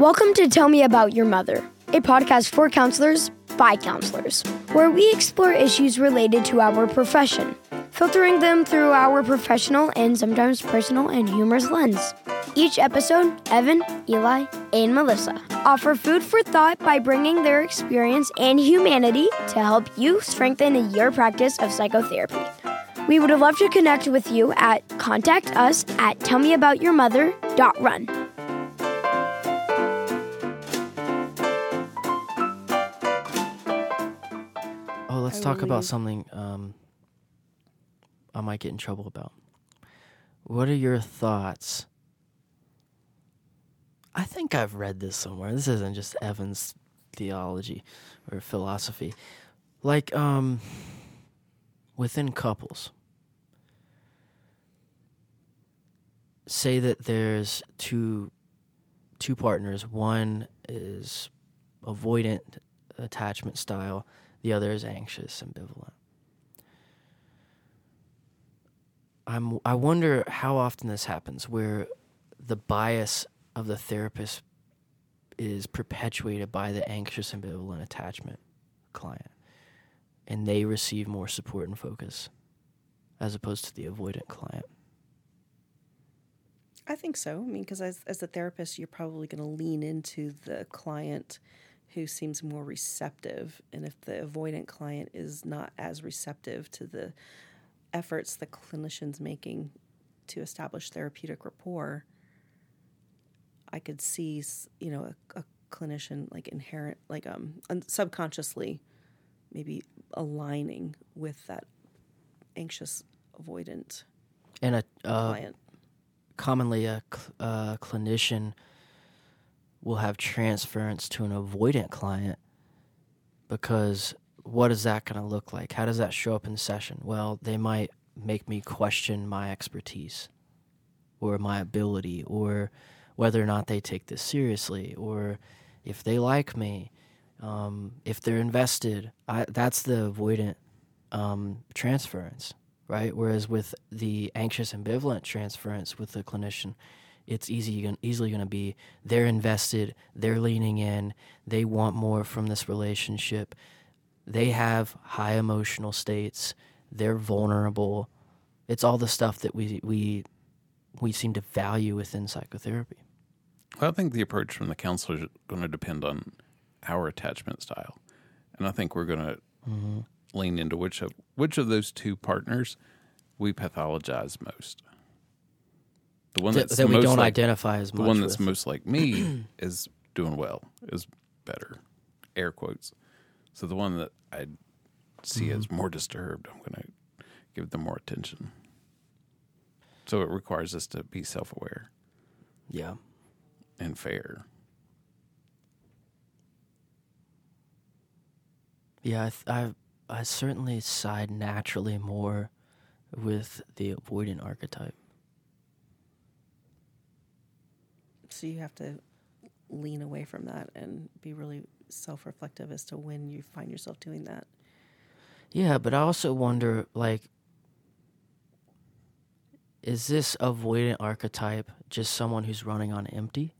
Welcome to Tell Me About Your Mother, a podcast for counselors by counselors, where we explore issues related to our profession, filtering them through our professional and sometimes personal and humorous lens. Each episode, Evan, Eli, and Melissa offer food for thought by bringing their experience and humanity to help you strengthen your practice of psychotherapy. We would love to connect with you at contact us at tellmeaboutyourmother.run. let's I talk about something um, I might get in trouble about. What are your thoughts? I think I've read this somewhere. This isn't just Evan's theology or philosophy. Like, um, within couples, say that there's two two partners. One is avoidant attachment style. The other is anxious, ambivalent. I'm I wonder how often this happens where the bias of the therapist is perpetuated by the anxious ambivalent attachment client and they receive more support and focus as opposed to the avoidant client. I think so. I mean, because as, as a therapist, you're probably going to lean into the client who seems more receptive. And if the avoidant client is not as receptive to the efforts the clinician's making to establish therapeutic rapport, I could see, you know, a, a clinician like inherent, like um, subconsciously maybe aligning with that anxious avoidant And a uh, client. commonly a cl- uh, clinician will have transference to an avoidant client because what is that going to look like? How does that show up in session? Well, they might make me question my expertise or my ability or whether or not they take this seriously or if they like me, um, if they're invested. I, that's the avoidant um, transference, right? Whereas with the anxious ambivalent transference with the clinician, it's easy easily going to be they're invested, they're leaning in, they want more from this relationship. They have high emotional states, they're vulnerable. It's all the stuff that we we we seem to value within psychotherapy. Well, I think the approach from the counselor is going to depend on our attachment style, and I think we're going to Mm-hmm. lean into which of which of those two partners we pathologize most. The one That, that's that we most don't like, identify as the one that's with. most like me is doing well, is better, air quotes. So the one that I see Mm-hmm. as more disturbed, I'm going to give them more attention. So it requires us to be self aware yeah. and fair. Yeah, I, th- I I certainly side naturally more with the avoidant archetype. So you have to lean away from that and be really self reflective as to when you find yourself doing that. Yeah, but I also wonder like is this avoidant archetype just someone who's running on empty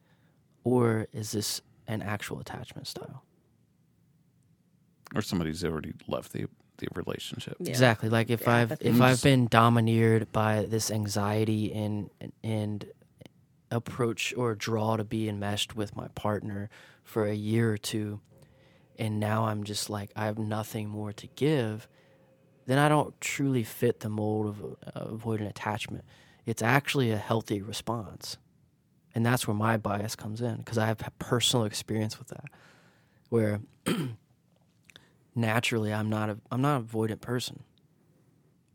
or is this an actual attachment style? or somebody's already left the the relationship. Yeah. Exactly. Like if Yeah, I've if I've been domineered by this anxiety and and approach or draw to be enmeshed with my partner for a year or two, and now I'm just like I have nothing more to give, then I don't truly fit the mold of avoidant attachment. It's actually a healthy response, and that's where my bias comes in because I have personal experience with that, where naturally I'm not a I'm not an avoidant person.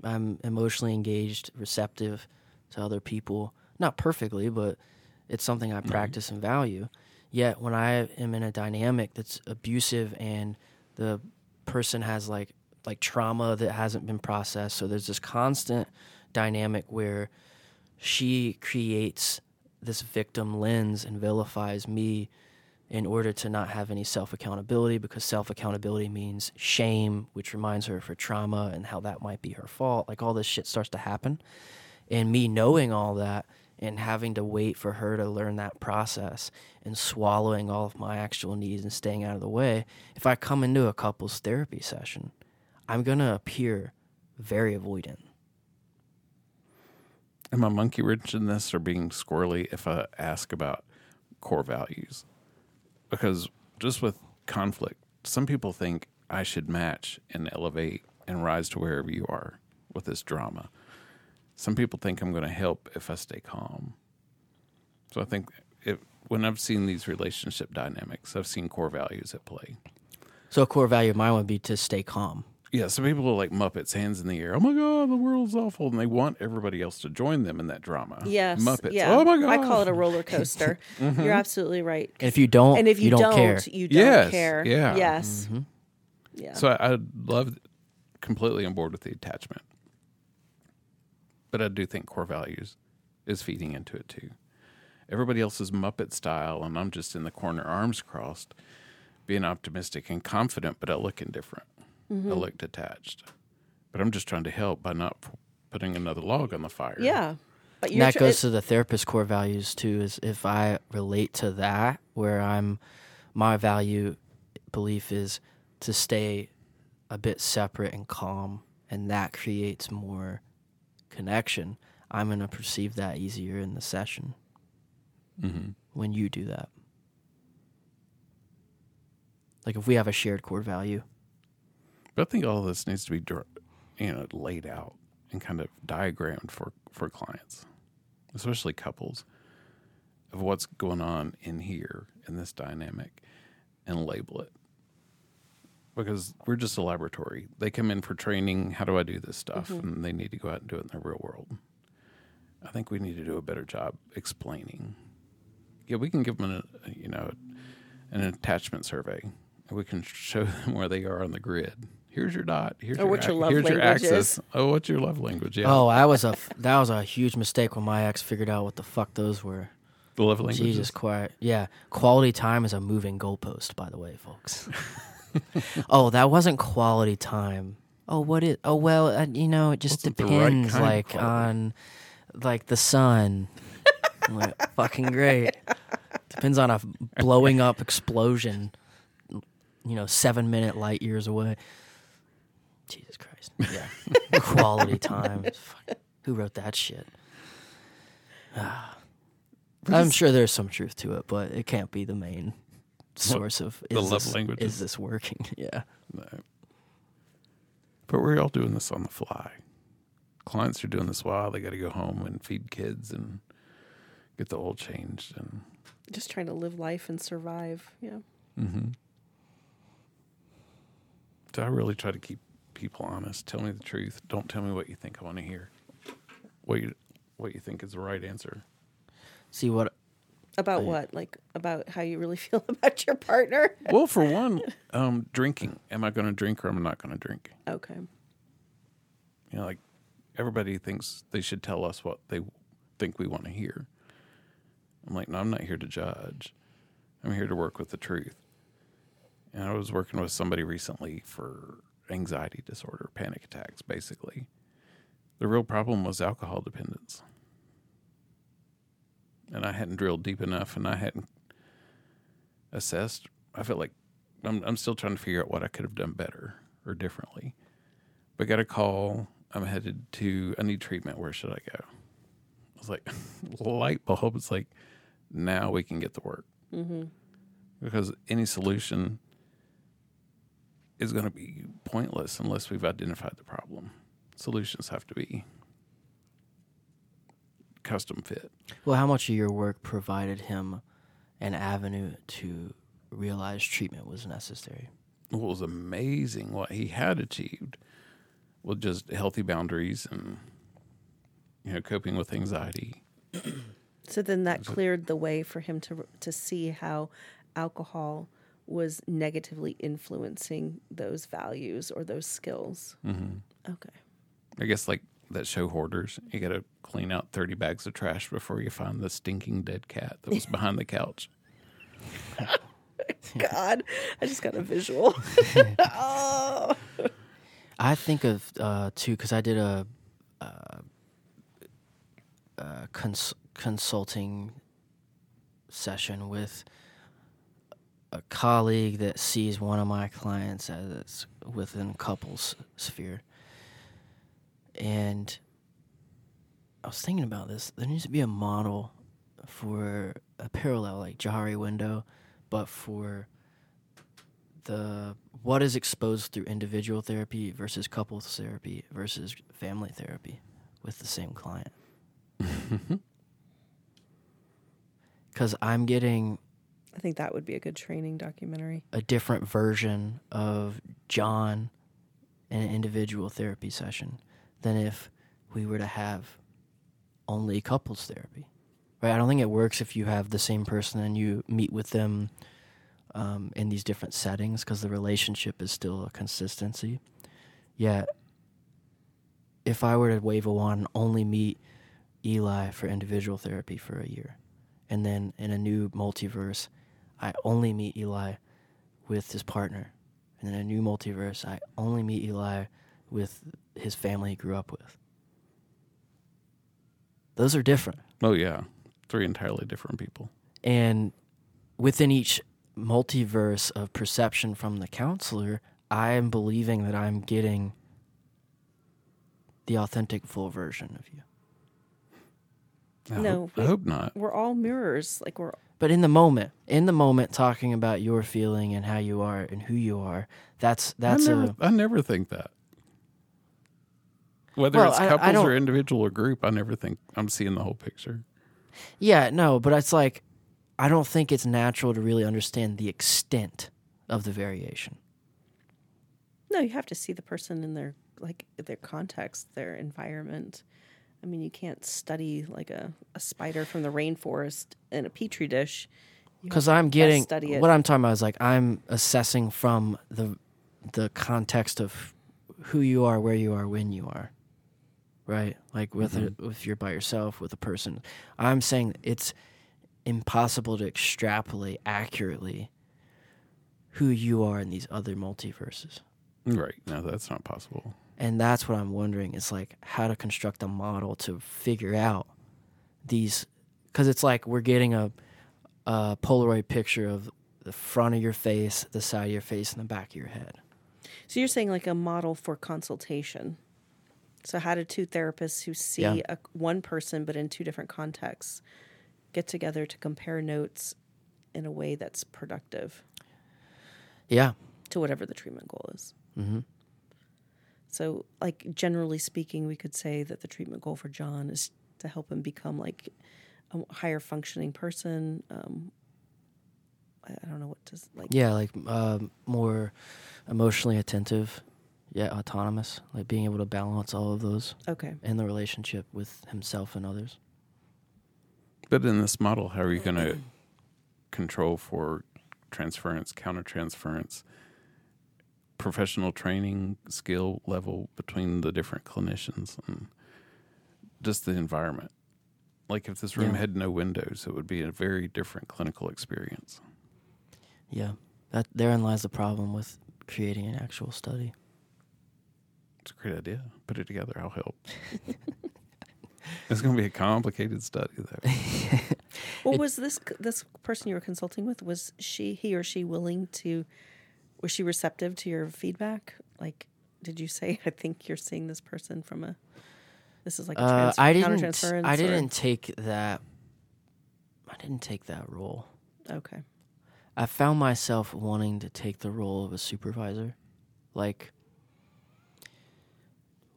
I'm emotionally engaged, receptive to other people. Not perfectly, but it's something I mm-hmm. practice and value. Yet when I am in a dynamic that's abusive and the person has like like trauma that hasn't been processed, so there's this constant dynamic where she creates this victim lens and vilifies me in order to not have any self accountability because self accountability means shame, which reminds her of her trauma and how that might be her fault. Like all this shit starts to happen. And me knowing all that and having to wait for her to learn that process and swallowing all of my actual needs and staying out of the way, if I come into a couples therapy session, I'm going to appear very avoidant. Am I monkey wrenching this or being squirrely if I ask about core values? Because just with conflict, some people think I should match and elevate and rise to wherever you are with this drama. Some people think I'm going to help if I stay calm. So I think it, when I've seen these relationship dynamics, I've seen core values at play. So a core value of mine would be to stay calm. Yeah, some people are like Muppets, hands in the air. Oh my god, the world's awful, and they want everybody else to join them in that drama. Yes. Muppets. Yeah. Oh my god. I call it a roller coaster. You're absolutely right. And if you don't, And if you, don't, don't, care. you don't Yes, care. yeah. Yes. Mm-hmm. Yeah. So I, I love completely on board with the attachment, but I do think core values is feeding into it too. Everybody else is Muppet style, and I'm just in the corner, arms crossed, being optimistic and confident, but I look indifferent. Mm-hmm. I look detached, but I'm just trying to help by not p- putting another log on the fire. yeah. But And that tr- goes it- to the therapist core values too. Is if I relate to that, where I'm, my value belief is to stay a bit separate and calm, and that creates more connection. I'm gonna perceive that easier in the session hmm when you do that. Like if we have a shared core value, But I think all of this needs to be, you know, laid out and kind of diagrammed for for clients, especially couples, of what's going on in here in this dynamic, and label it. Because we're just a laboratory. They come in for training. How do I do this stuff? Mm-hmm. And they need to go out and do it in the real world. I think we need to do a better job explaining. Yeah, we can give them, a, you know, an attachment survey. We can show them where they are on the grid. Here's your dot. Here's Or your, what your love here's your language is. Oh, what's your love language? Yeah. oh, that was a f- that was a huge mistake when my ex figured out what the fuck those were. the love language. Jesus Christ. Yeah. Quality time is a moving goalpost, by the way, folks. oh, that wasn't quality time. Oh, what is? Oh, well, uh, you know, it just Wasn't the right depends, kind of like quality. on, like the sun. I'm like, fucking great. Depends on a blowing up explosion. You know, seven minute light years away. Jesus Christ. Yeah. quality time. Fuck, Who wrote that shit? I'm sure there's some truth to it, but it can't be the main source of the is love this, languages? Is this working? Yeah. No. But we're all doing this on the fly. Clients are doing this while they got to go home and feed kids and get the oil changed. And just trying to live life and survive. Yeah. mm-hmm. so I really try to keep people honest. Tell me the truth. Don't tell me what you think I want to hear. What you what you think is the right answer. See what About I- what? Like about how you really feel about your partner? Well, for one, um, drinking. Am I going to drink or am I not going to drink? Okay. You know, like everybody thinks they should tell us what they think we want to hear. I'm like, no, I'm not here to judge. I'm here to work with the truth. And I was working with somebody recently for anxiety disorder, panic attacks, basically. The real problem was alcohol dependence. And I hadn't drilled deep enough and I hadn't assessed. I felt like I'm, I'm still trying to figure out what I could have done better or differently but got a call. I'm headed to. I need treatment. Where should I go? I was like, light bulb. It's like now we can get the work Mm-hmm. because any solution is going to be pointless unless we've identified the problem. Solutions have to be custom fit. well, how much of your work provided him an avenue to realize treatment was necessary? What was amazing what he had achieved with just healthy boundaries and you know coping with anxiety. So then that cleared the way for him to to see how alcohol was negatively influencing those values or those skills. Mm-hmm. Okay. I guess like that show hoarders, you got to clean out 30 bags of trash before you find the stinking dead cat that was behind the couch. God, I just got a visual. oh. I think of uh, too because I did a, uh, uh, cons- consulting session with a colleague that sees one of my clients as within couples sphere. And I was thinking about this. There needs to be a model for a parallel like Johari window, but for the what is exposed through individual therapy versus couples therapy versus family therapy with the same client. Because I'm getting I think that would be a good training documentary. a different version of John in an individual therapy session than if we were to have only couples therapy. Right? I don't think it works if you have the same person and you meet with them um, in these different settings because the relationship is still a consistency. Yet, if I were to wave a wand and only meet Eli for individual therapy for a year, and then in a new multiverse, I only meet Eli with his partner, and then a new multiverse, I only meet Eli with his family he grew up with. Those are different. Oh yeah, three entirely different people. And within each multiverse of perception from the counselor, I am believing that I'm getting the authentic full version of you. I No, hope, I hope not. We're all mirrors. Like we're But in the moment, in the moment, talking about your feeling and how you are and who you are, that's that's I never, a I never think that. Whether Well, it's I- I couples don't- or individual or group, I never think I'm seeing the whole picture. yeah no. But it's like I don't think it's natural to really understand the extent of the variation. no. You have to see the person in their like their context, their environment. I mean, you can't study like a, a spider from the rainforest in a petri dish. Because I'm getting study what I'm talking about is like I'm assessing from the the context of who you are, where you are, when you are, right? Like whether mm-hmm. if you're by yourself with a person, I'm saying it's impossible to extrapolate accurately who you are in these other multiverses. Right. No, that's not possible. And that's what I'm wondering is like how to construct a model to figure out these because it's like we're getting a, a Polaroid picture of the front of your face, the side of your face, and the back of your head. So you're saying like a model for consultation. So how do two therapists who see Yeah. a, one person but in two different contexts get together to compare notes in a way that's productive Yeah. to whatever the treatment goal is? hmm So, like generally speaking, we could say that the treatment goal for John is to help him become like a higher functioning person. Um, I, I don't know what to like. Yeah, like um, more emotionally attentive, yeah, autonomous, like being able to balance all of those Okay. in the relationship with himself and others. But in this model, how are you going to mm-hmm. control for transference, countertransference, professional training, skill level between the different clinicians, and just the environment? Like if this room Yeah. had no windows, it would be a very different clinical experience. Yeah, that therein lies the problem with creating an actual study. It's a great idea. Put it together. I'll help. it's going to be a complicated study, though. Well, was this this person you were consulting with was she he or she willing to was she receptive to your feedback? Like, did you say I think you're seeing this person from a this is like a Uh, trans- I didn't. countertransference? I didn't take that. I didn't take that role. Okay. I found myself wanting to take the role of a supervisor, like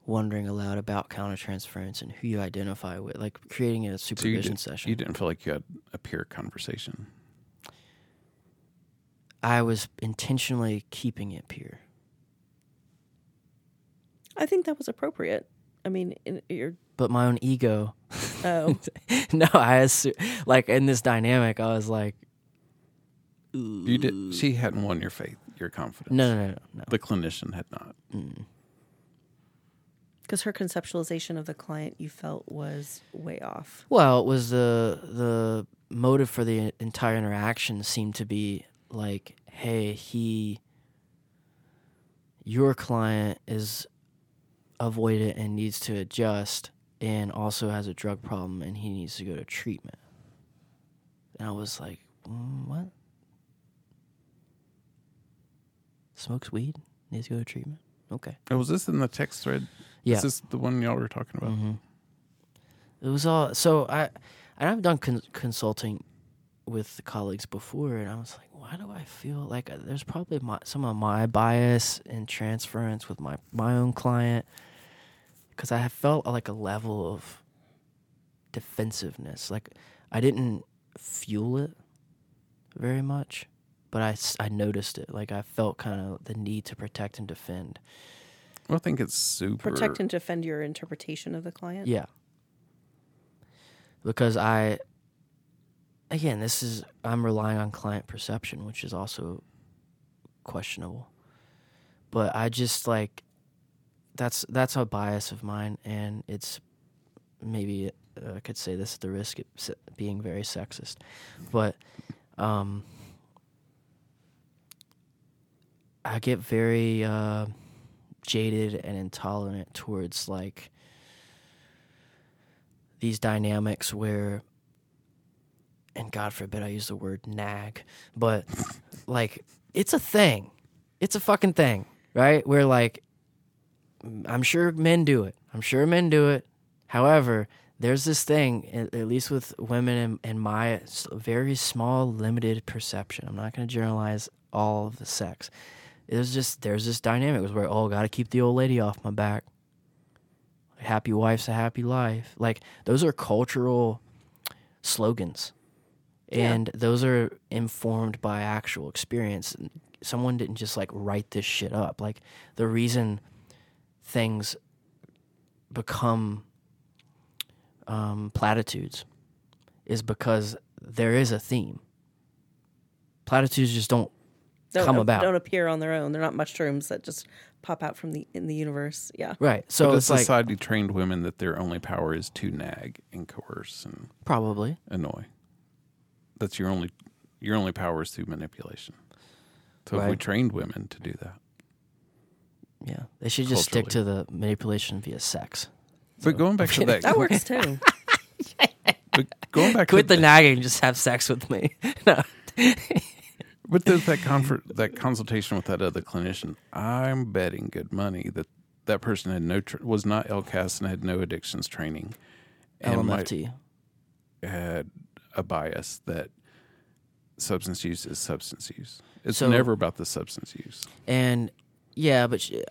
wondering aloud about countertransference and who you identify with, like creating a So you, supervision did, session. you didn't feel like you had a peer conversation. I was intentionally keeping it pure. I think that was appropriate. I mean, in, you're But my own ego, oh no, I assu- like in this dynamic, I was like, You did. She hadn't won your faith, your confidence. no, no, no, no. The clinician had not. Mm. Because her conceptualization of the client you felt was way off. Well, it was the the motive for the entire interaction seemed to be like, hey, he, your client is avoidant and needs to adjust, and also has a drug problem and he needs to go to treatment. And I was like, mm, what? Smokes weed, needs to go to treatment. Okay. Oh, was this in the text thread? Yeah. Is this the one y'all were talking about? hmm It was all so I, and I've done con- consulting with colleagues before, and I was like, why do I feel like uh, there's probably my, some of my bias and transference with my my own client because I have felt like a level of defensive,ness Like I didn't fuel it very much, but I I noticed it. Like I felt kind of the need to protect and defend. Well, I think it's super. Protect and defend your interpretation of the client. Yeah. Because I again, this is I'm relying on client perception, which is also questionable. But I just like that's that's a bias of mine and it's maybe uh, I could say this at the risk of being very sexist. But um I get very uh jaded and intolerant towards like these dynamics where and god forbid i use the word nag but like it's a thing. It's a fucking thing right? Where like i'm sure men do it. I'm sure men do it. However there's this thing at, least with women in my very small limited perception. I'm not going to generalize all of the sex there's just there's this dynamic where oh gotta keep the old lady off my back a happy wife's a happy life. Like those are cultural slogans. Yeah. And those are informed by actual experience. Someone didn't just like write this shit up. Like the reason things become um, platitudes is because there is a theme. Platitudes just don't Don't, come ap- about. don't appear on their own. They're not mushrooms that just pop out from the in the universe. Yeah. right. So So but it's like society trained women that their only power is to nag and coerce and probably annoy. That's your only your only power is through manipulation. So if we trained women to do that, yeah. They should just stick to the manipulation via sex. but going back to that, That works too. but going back Quit to the the nagging, just have sex with me. no. But there's that comfort, that consultation with that other clinician. I'm betting good money that that person had no tr- was not LCAS and had no addictions training, and LMFT. had a bias that substance use is substance use. It's So- never about the substance use. And yeah, but she,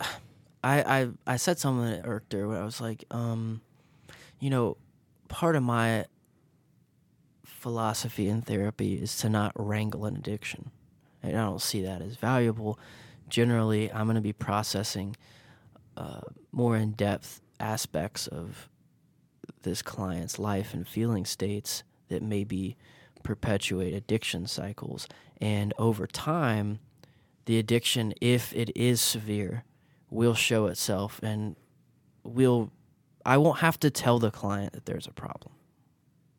I, I I said something that irked her where I was like, um, you know, part of my philosophy in therapy is to not wrangle an addiction. And I don't see that as valuable. Generally, I'm going to be processing uh, more in depth aspects of this client's life and feeling states that maybe perpetuate addiction cycles. And over time, the addiction, if it is severe, will show itself and will I won't have to tell the client that there's a problem.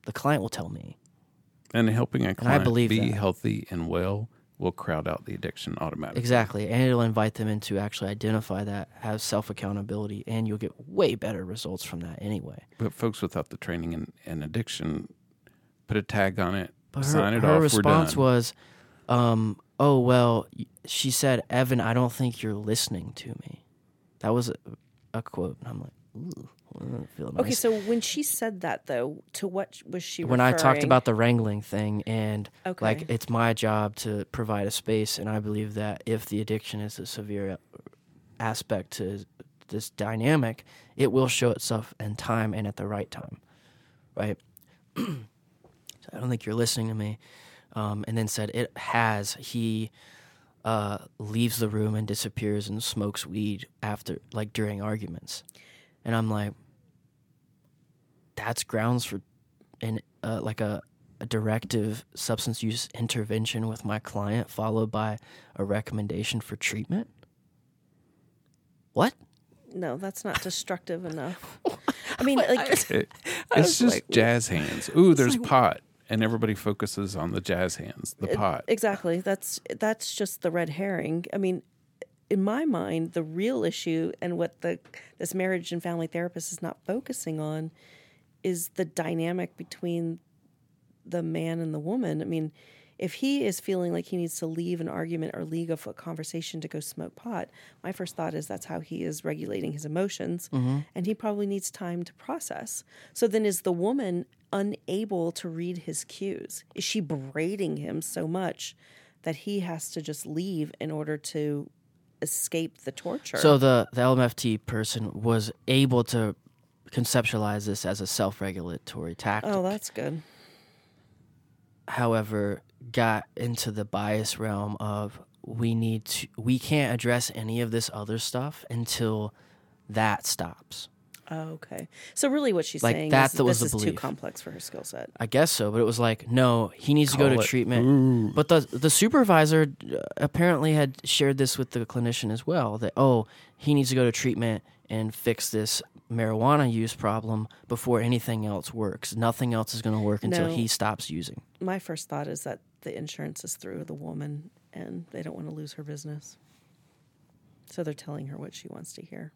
The client will tell me. And helping a client believe be that. healthy and well will crowd out the addiction automatically. Exactly. And it'll invite them into actually identify that, have self accountability, and you'll get way better results from that anyway. But folks without the training and, and addiction put a tag on it, But her, sign it her off, response we're done. was, um, "Oh well," she said, "Evan, I don't think you're listening to me." That was a, a quote. And I'm like, "Ooh, I don't feel Okay, nice." so when she said that though, to what was she when I talked about the wrangling thing, and Okay. like it's my job to provide a space, and I believe that if the addiction is a severe aspect to this dynamic, it will show itself in time and at the right time, right? so I don't think you're listening to me. Um, and then said it has. He uh, leaves the room and disappears and smokes weed after, like during arguments, and I'm like, that's grounds for an uh, like a, a directive substance use intervention with my client followed by a recommendation for treatment what No, that's not destructive enough. I mean, like It- it's was just like, jazz hands. Ooh, there's like- pot, and everybody focuses on the jazz hands, the pot. exactly. That's that's just the red herring. I mean, in my mind, the real issue and what the this marriage and family therapist is not focusing on is the dynamic between the man and the woman. I mean, if he is feeling like he needs to leave an argument or leave a conversation to go smoke pot, my first thought is that's how he is regulating his emotions, mm-hmm. and he probably needs time to process. So then, is the woman unable to read his cues? Is she berating him so much that he has to just leave in order to escape the torture? So the the LMFT person was able to conceptualize this as a self-regulatory tactic. oh, that's good. however, got into the bias realm of we need to we can't address any of this other stuff until that stops. Oh, okay. So really, what she's Like, saying that is was this the is too belief. complex for her skill set. I guess so, but it was like, no, he needs to go Call to it. treatment. But the the supervisor uh, apparently had shared this with the clinician as well that oh, he needs to go to treatment and fix this marijuana use problem before anything else works. Nothing else is going to work until No. he stops using. My first thought is that the insurance is through the woman, and they don't want to lose her business. So they're telling her what she wants to hear.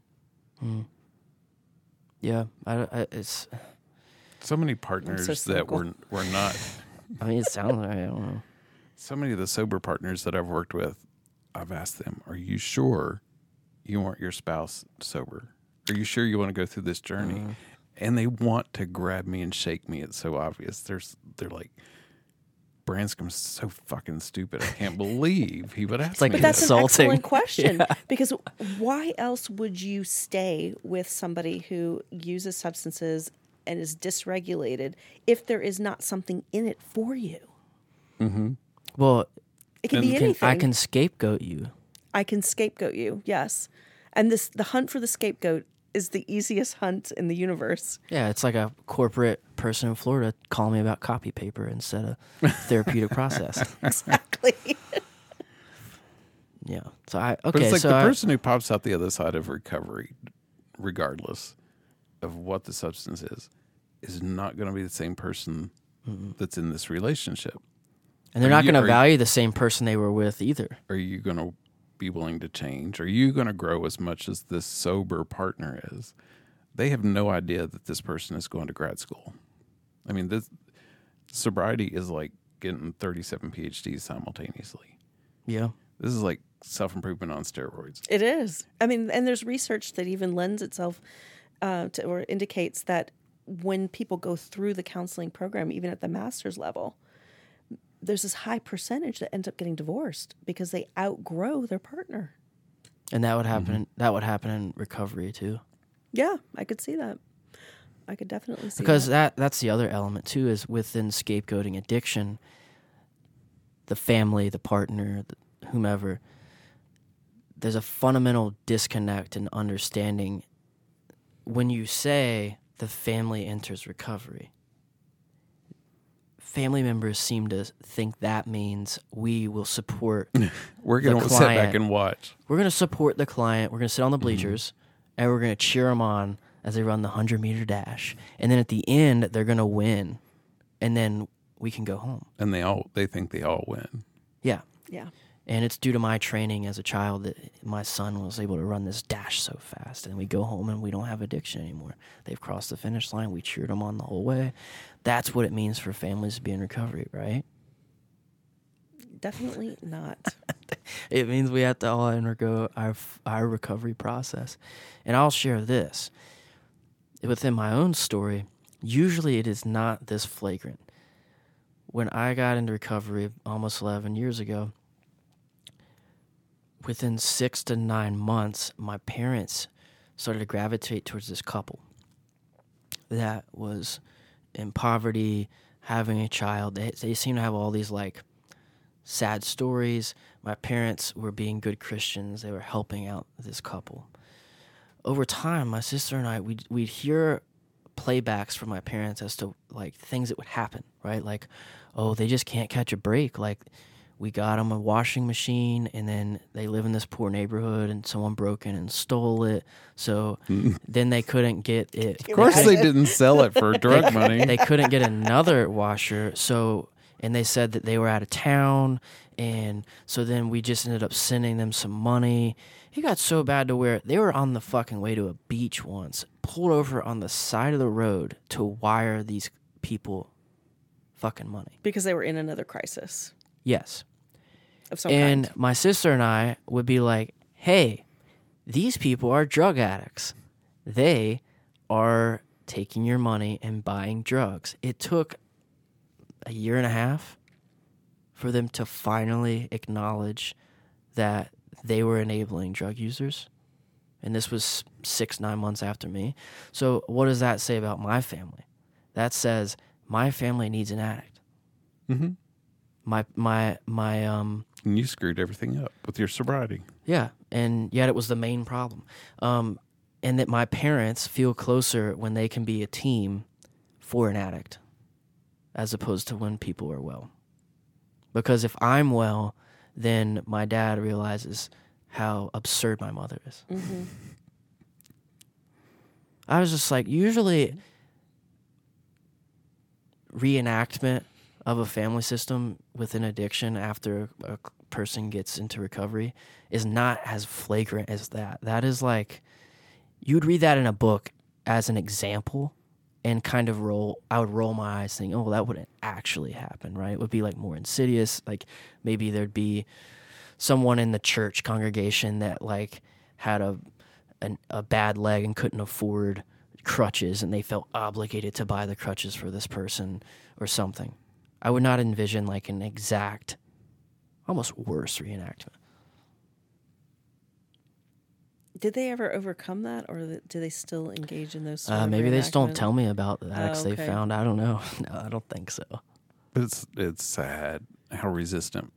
Yeah, I, I, it's. So many partners that cynical. were were not. I mean, it sounds like I don't know. So many of the sober partners that I've worked with, I've asked them, "Are you sure you want your spouse sober? Are you sure you want to go through this journey?" Mm-hmm. And they want to grab me and shake me. It's so obvious. There's they're like, Branscom's so fucking stupid. I can't believe he would ask like me But that's this. an Insulting. excellent question because why else would you stay with somebody who uses substances and is dysregulated if there is not something in it for you? Mm-hmm. Well, It can And be can- anything. I can scapegoat you. I can scapegoat you. Yes, and this the hunt for the scapegoat is the easiest hunt in the universe. Yeah, it's like a corporate person in Florida calling me about copy paper instead of therapeutic process. Exactly. Yeah. So I okay. But it's like so the I- person who pops out the other side of recovery, regardless of what the substance is, is not going to be the same person that's in this relationship. and they're are not going to value the same person they were with either. Are you going to be willing to change? Are you going to grow as much as this sober partner is? They have no idea that this person is going to grad school. I mean, this sobriety is like getting 37 PhDs simultaneously. Yeah. This is like self improvement on steroids. It is. I mean, and there's research that even lends itself uh, to or indicates that when people go through the counseling program, even at the master's level, there's this high percentage that ends up getting divorced because they outgrow their partner. And that would mm-hmm. happen. That would happen in recovery too, Yeah, I could see that. I could definitely see because that. that that's the other element too. Is within scapegoating addiction, the family, the partner, the, whomever. There's a fundamental disconnect in understanding when you say the family enters recovery. Family members seem to think that means we will support We're going to sit back client. and watch. we're going to support the client. We're going to sit on the mm-hmm. bleachers and we're going to cheer them on as they run the 100 meter dash. And then at the end, they're going to win. And then we can go home. And they all they think they all win. Yeah. yeah. And it's due to my training as a child that my son was able to run this dash so fast. And we go home and we don't have addiction anymore. They've crossed the finish line. We cheered them on the whole way. That's what it means for families to be in recovery, right? Definitely not. It means we have to all undergo our our recovery process. And I'll share this within my own story. Usually, it is not this flagrant. When I got into recovery almost 11 years ago, within six to nine months, my parents started to gravitate towards this couple that was in poverty, having a child. They, they seem to have all these like sad stories. My parents were being good Christians. They were helping out this couple. Over time, my sister and I we'd, we'd hear playbacks from my parents as to like things that would happen, right? Like, oh, they just can't catch a break. Like, we got them a washing machine, and then they live in this poor neighborhood, and someone broke in and stole it. So then they couldn't get it. Of course, they didn't sell it for drug money. they couldn't get another washer so and they said that they were out of town And so then we just ended up sending them some money. It got so bad to where they were on the fucking way to a beach once, pulled over on the side of the road to wire these people fucking money. because they were in another crisis Yes. of some and kind. my sister and I would be like, hey, these people are drug addicts. They are taking your money and buying drugs. It took a year and a half for them to finally acknowledge that they were enabling drug users. And this was six, nine months after me. So, what does that say about my family? That says my family needs an addict. Mm-hmm. My, my, my, um, And you screwed everything up with your sobriety. Yeah, and yet it was the main problem. Um, and that my parents feel closer when they can be a team for an addict as opposed to when people are well. Because if I'm well, then my dad realizes how absurd my mother is. I was just like, usually reenactment of a family system with an addiction after a person gets into recovery is not as flagrant as that. That is like you'd read that in a book as an example and kind of roll I would roll my eyes thinking, oh that wouldn't actually happen, right? It would be like more insidious. Like maybe there'd be someone in the church congregation that like had a an, a bad leg and couldn't afford crutches and they felt obligated to buy the crutches for this person or something. I would not envision like an exact almost worse reenactment. Did they ever overcome that, or do they still engage in those? Sort Uh, maybe they just don't tell me about the addicts they okay. found. I don't know. No, I don't think so. But it's it's sad how resistant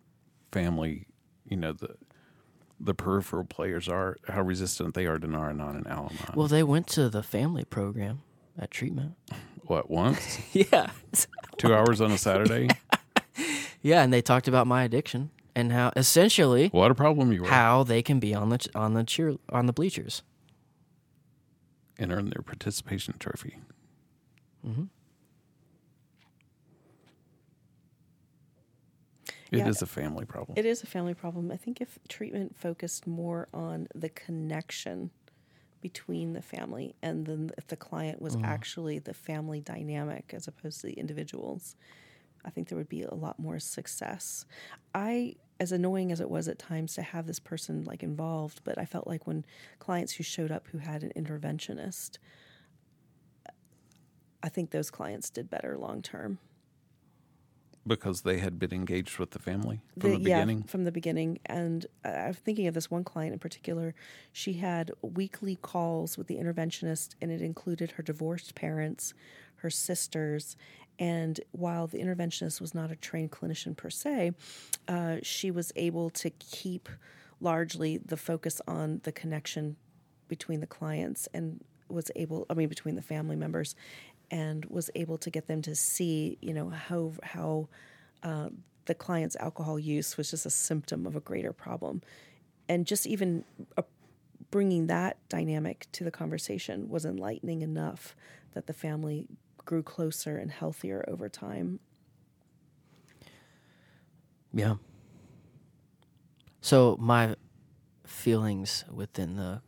family, you know, the the peripheral players are, how resistant they are to Nar-Anon and Al-Anon. Well, they went to the family program at treatment. What, once? yeah. Two hours on a Saturday? Yeah, and they talked about my addiction and how essentially What a problem you were. how they can be on the on the cheer on the bleachers. And earn their participation trophy. Mm-hmm. It is Yeah. a family problem. It is a family problem. I think if treatment focused more on the connection between the family and then if the client was mm-hmm. actually the family dynamic as opposed to the individuals, I think there would be a lot more success. I as annoying as it was at times to have this person like involved, but I felt like when clients who showed up who had an interventionist, I think those clients did better long term. Because they had been engaged with the family from the, yeah, beginning. from the beginning. And uh, I'm thinking of this one client in particular. She had weekly calls with the interventionist, and it included her divorced parents, her sisters. And while the interventionist was not a trained clinician per se, uh, she was able to keep largely the focus on the connection between the clients and was able, I mean, between the family members, and was able to get them to see, you know, how how uh, the client's alcohol use was just a symptom of a greater problem, and just even uh, bringing that dynamic to the conversation was enlightening enough that the family grew closer and healthier over time. Yeah. So my feelings within the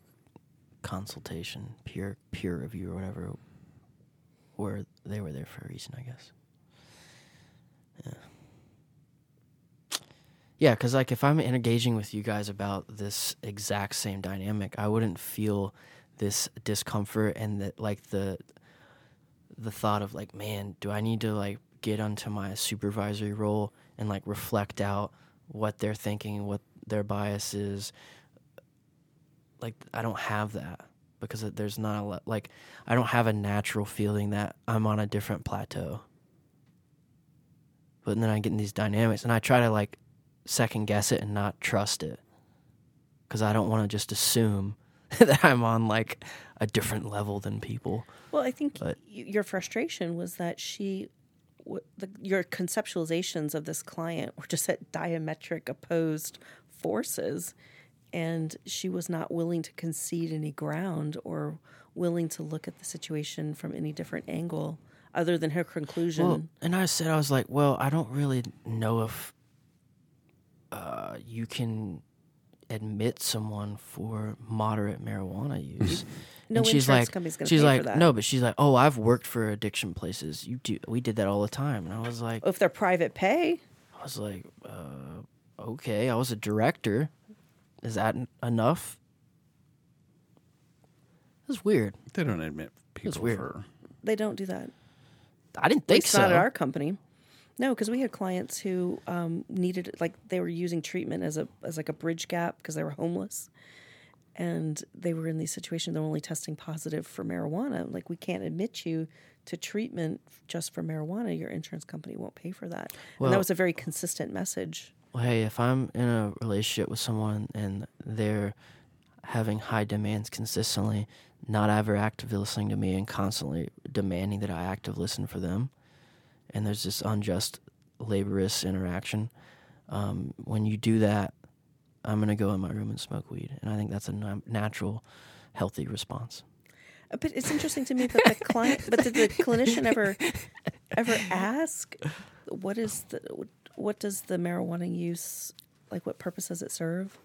consultation, peer peer review or whatever, were they were there for a reason, I guess. Yeah. Yeah, because like if I'm engaging with you guys about this exact same dynamic, I wouldn't feel this discomfort and that like the the thought of like, man, do I need to like get onto my supervisory role and like reflect out what they're thinking, what their bias is. Like I don't have that because there's not a lot, like I don't have a natural feeling that I'm on a different plateau. But then I get in these dynamics and I try to like second guess it and not trust it because I don't want to just assume that I'm on like a different level than people. Well, I think But- y- your frustration was that she, w- the, your conceptualizations of this client were just at diametric opposed forces, and she was not willing to concede any ground or willing to look at the situation from any different angle other than her conclusion. Well, and I said I was like, well, I don't really know if uh, you can admit someone for moderate marijuana use. No and she's insurance like, she's like, no, but she's like, oh, I've worked for addiction places. You do, we did that all the time, and I was like, If they're private pay, I was like, uh, okay, I was a director. Is that enough? It was weird. They don't admit people weird. for. they don't do that. I didn't At think least so. not at our company. No, because we had clients who um, needed like they were using treatment as a as like a bridge gap because they were homeless, and they were in these situations. They're only testing positive for marijuana. Like we can't admit you to treatment just for marijuana. Your insurance company won't pay for that. and that was a very consistent message. Hey, if I'm in a relationship with someone and they're having high demands consistently, not ever actively listening to me and constantly demanding that I active listen for them, and there's this unjust, laborious interaction, um, when you do that, I'm going to go in my room and smoke weed. And I think that's a natural, healthy response. Uh, But it's interesting to me that the client, but did the clinician ever ever ask what is the what does the marijuana use like? What purpose does it serve?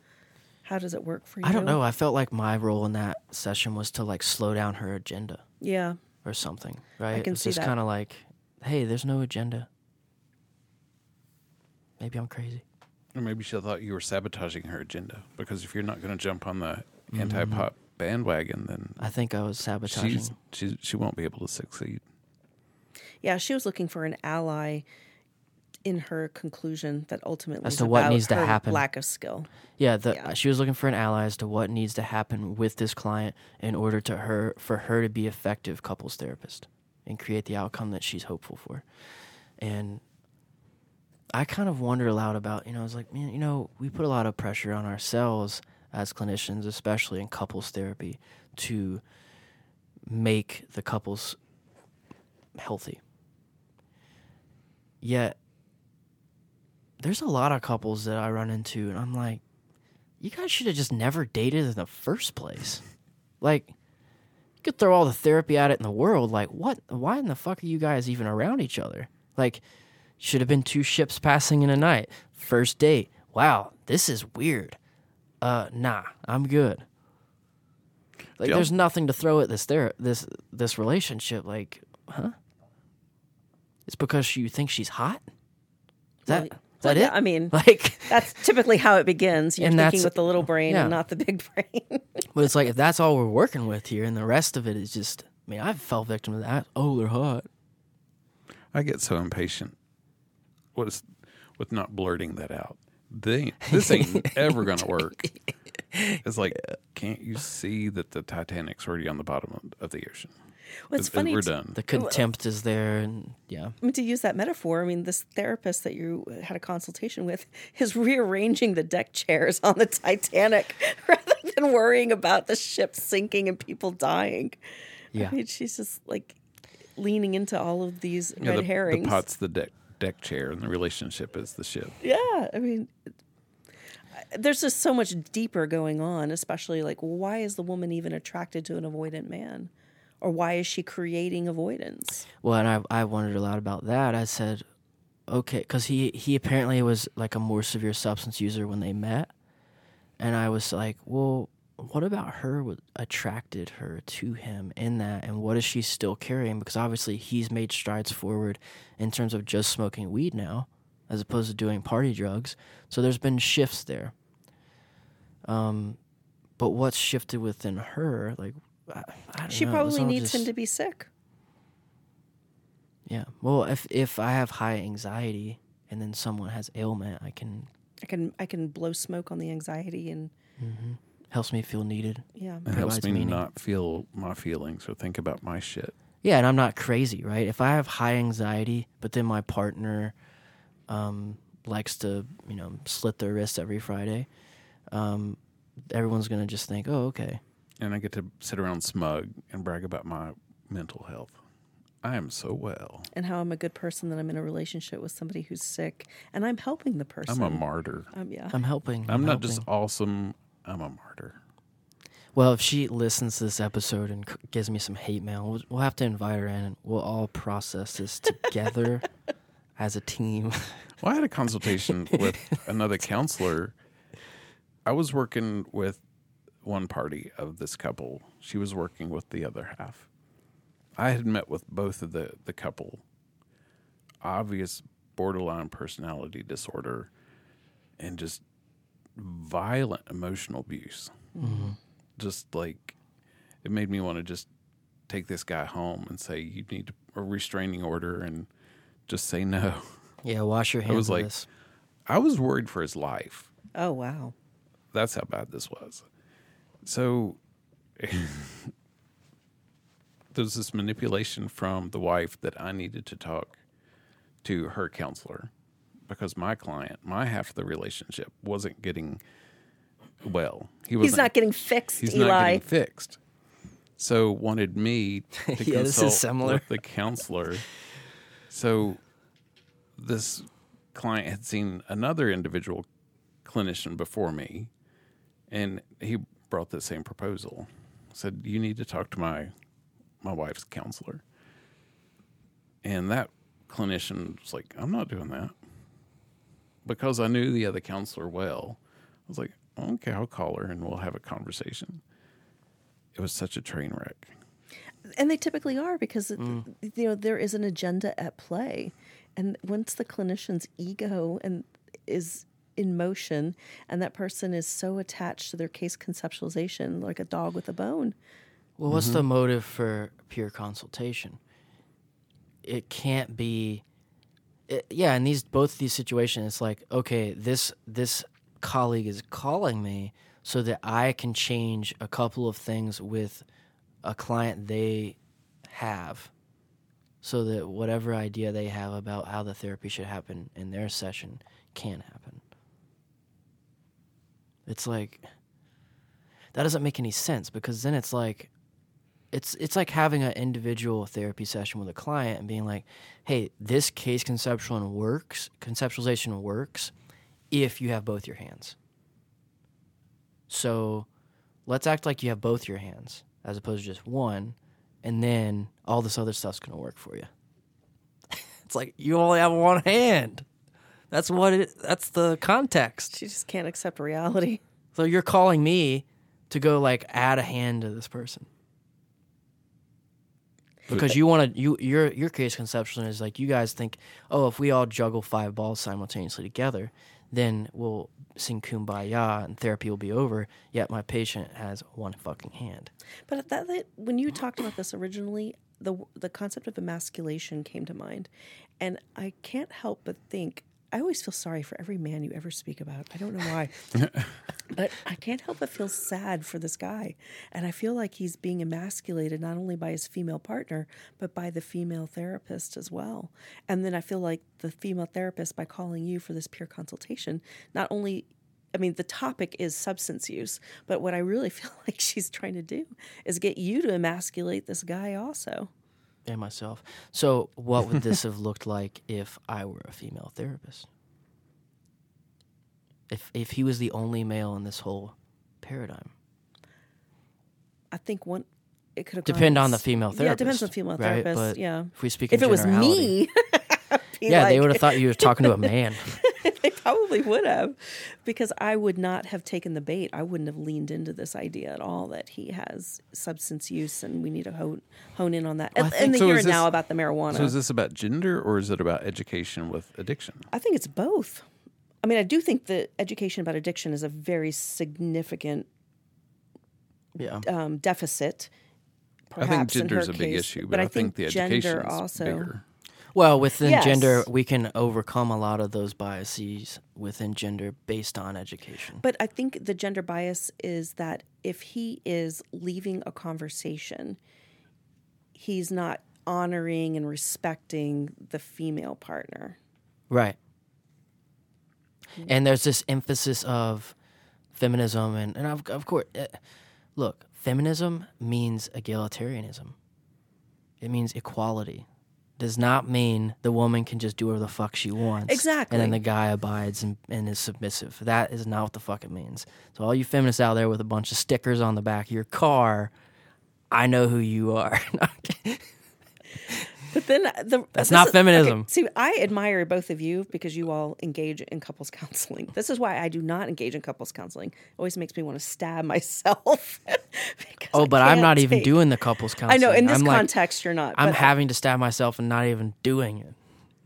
How does it work for you? I don't know. I felt like my role in that session was to like slow down her agenda Yeah, or something, right? can it was see just kind of like, hey, there's no agenda. Maybe I'm crazy. Or maybe she thought you were sabotaging her agenda because if you're not going to jump on the mm-hmm. anti-pop bandwagon, then I think I was sabotaging. she's, she's she won't be able to succeed. yeah. She was looking for an ally in her conclusion that ultimately As to what about needs to happen. Lack of skill. Yeah, the, Yeah. she was looking for an ally as to what needs to happen with this client in order to her for her to be effective couples therapist and create the outcome that she's hopeful for. And I kind of wondered aloud about, you know, I was like, man, you know, we put a lot of pressure on ourselves as clinicians, especially in couples therapy, to make the couples healthy. Yet there's a lot of couples that I run into, and I'm like, you guys should have just never dated in the first place. Like, you could throw all the therapy at it in the world. Like, what? Why in the fuck are you guys even around each other? Like, should have been two ships passing in a night. First date. Wow, this is weird. Uh, nah, I'm good. Like, Jill? there's nothing to throw at this there this this relationship. Like, huh? It's because you think she's hot. Is that Well, is that yeah, it? I mean, like, that's typically how it begins. You're thinking with the little brain yeah. and not the big brain. But it's like if that's all we're working with here, and the rest of it is just. I mean, I've fell victim to that. Oh, they're hot. I get so impatient. What is with not blurting that out? They, this ain't ever gonna work. It's like, can't you see that the Titanic's already on the bottom of, of the ocean? Well, it's It- funny We're to- done. The contempt is there, and yeah. I mean, to use that metaphor, I mean, this therapist that you had a consultation with is rearranging the deck chairs on the Titanic rather than worrying about the ship sinking and people dying. Yeah. I mean, she's just like leaning into all of these Yeah, red the, herrings. the pot's the deck deck chair, and the relationship is the ship. Yeah, I mean, there's just so much deeper going on, especially like, why is the woman even attracted to an avoidant man? Or why is she creating avoidance? Well, and I I wondered a lot about that. I said, okay, because he he apparently was like a more severe substance user when they met, and I was like, well, what about her? What attracted her to him in that, and what is she still carrying? Because obviously he's made strides forward in terms of just smoking weed now, as opposed to doing party drugs. So there's been shifts there. Um, but what's shifted within her? Like, She know, probably all needs him to be sick. yeah. Well, if if I have high anxiety and then someone has ailment, I can I can I can blow smoke on the anxiety and helps me feel needed. yeah. It helps me meaning. not feel my feelings or think about my shit. Yeah, and I'm not crazy, right? If I have high anxiety, but then my partner um, likes to, you know, slit their wrists every Friday, um, everyone's gonna just think, oh, okay. And I get to sit around smug and brag about my mental health. I am so well. And how I'm a good person that I'm in a relationship with somebody who's sick and I'm helping the person. I'm a martyr. Um, yeah. I'm helping. I'm, not helping. just awesome. I'm a martyr. Well, if she listens to this episode and gives me some hate mail, we'll, we'll have to invite her in, and we'll all process this together as a team. Well, I had a consultation with another counselor. I was working with one party of this couple. She was working with the other half. I had met with both of the, the couple. Obvious borderline personality disorder and just violent emotional abuse. Mm-hmm. Just like it made me want to just take this guy home and say, you need a restraining order and just say no. Yeah, wash your hands I was like- this. I was worried for his life. Oh wow. That's how bad this was. So there's this manipulation from the wife that I needed to talk to her counselor because my client, my half of the relationship, wasn't getting well. He was He's not getting fixed, he's not getting fixed. So wanted me to Yeah, this is consult similar. with the counselor. So this client had seen another individual clinician before me, and he brought the same proposal. Said you need to talk to my my wife's counselor, and that clinician was like, "I'm not doing that," because I knew the other counselor well. I was like, "Okay, I'll call her and we'll have a conversation." It was such a train wreck. and they typically are because Mm. you know there is an agenda at play and once the clinician's ego and is in motion and that person is so attached to their case conceptualization like a dog with a bone Well, what's the mm-hmm. motive for peer consultation? It can't be. It, yeah, in these both these situations, it's like okay, this this colleague is calling me so that I can change a couple of things with a client they have, so that whatever idea they have about how the therapy should happen in their session can happen. It's like that doesn't make any sense because then it's like it's it's like having an individual therapy session with a client and being like, "Hey, this case conceptual works, conceptualization works if you have both your hands." So, let's act like you have both your hands as opposed to just one, and then all this other stuff's going to work for you. it's like you only have one hand. That's what it that's the context. she just can't accept reality. So you're calling me to go like add a hand to this person. Because you want to you your your case conception is like you guys think oh if we all juggle five balls simultaneously together then we'll sing kumbaya and therapy will be over yet my patient has one fucking hand. But that, that when you talked about this originally, the the concept of emasculation came to mind, and I can't help but think I always feel sorry for every man you ever speak about. I don't know why, but I can't help but feel sad for this guy, and I feel like he's being emasculated not only by his female partner but by the female therapist as well. And then I feel like the female therapist, by calling you for this peer consultation, not only I mean, the topic is substance use, but what I really feel like she's trying to do is get you to emasculate this guy also. And myself so what would this have looked like if i were a female therapist if if he was the only male in this whole paradigm I think one, it could have depend on the female therapist Yeah, it depends on the female right? therapist. But yeah. if we speak If it was me, yeah they would have thought you were talking to a man probably would have, because I would not have taken the bait. I wouldn't have leaned into this idea at all that he has substance use, and we need to hone hone in on that. Well, I and, and the So here is and now about the marijuana. So is this about gender or is it about education with addiction? I think it's both. I mean, I do think that education about addiction is a very significant yeah um, deficit. I think gender is a big issue, but, I, think, the gender education is also. bigger. Well, within Yes. gender, we can overcome a lot of those biases within gender based on education. But I think the gender bias is that if he is leaving a conversation, he's not honoring and respecting the female partner. right. And there's this emphasis of feminism, and, and of, of course, uh, look, feminism means egalitarianism, it means equality. Does not mean the woman can just do whatever the fuck she wants. Exactly. And then the guy abides and, and is submissive. That is not what the fuck it means. So, all you feminists out there with a bunch of stickers on the back of your car, I know who you are. But then the That's not is- feminism. okay, see, I admire both of you because you all engage in couples counseling. This is why I do not engage in couples counseling. It always makes me want to stab myself. Oh, but I'm not even doing the couples counseling. I know in this I'm like- context you're not. I'm having to stab myself and not even doing it.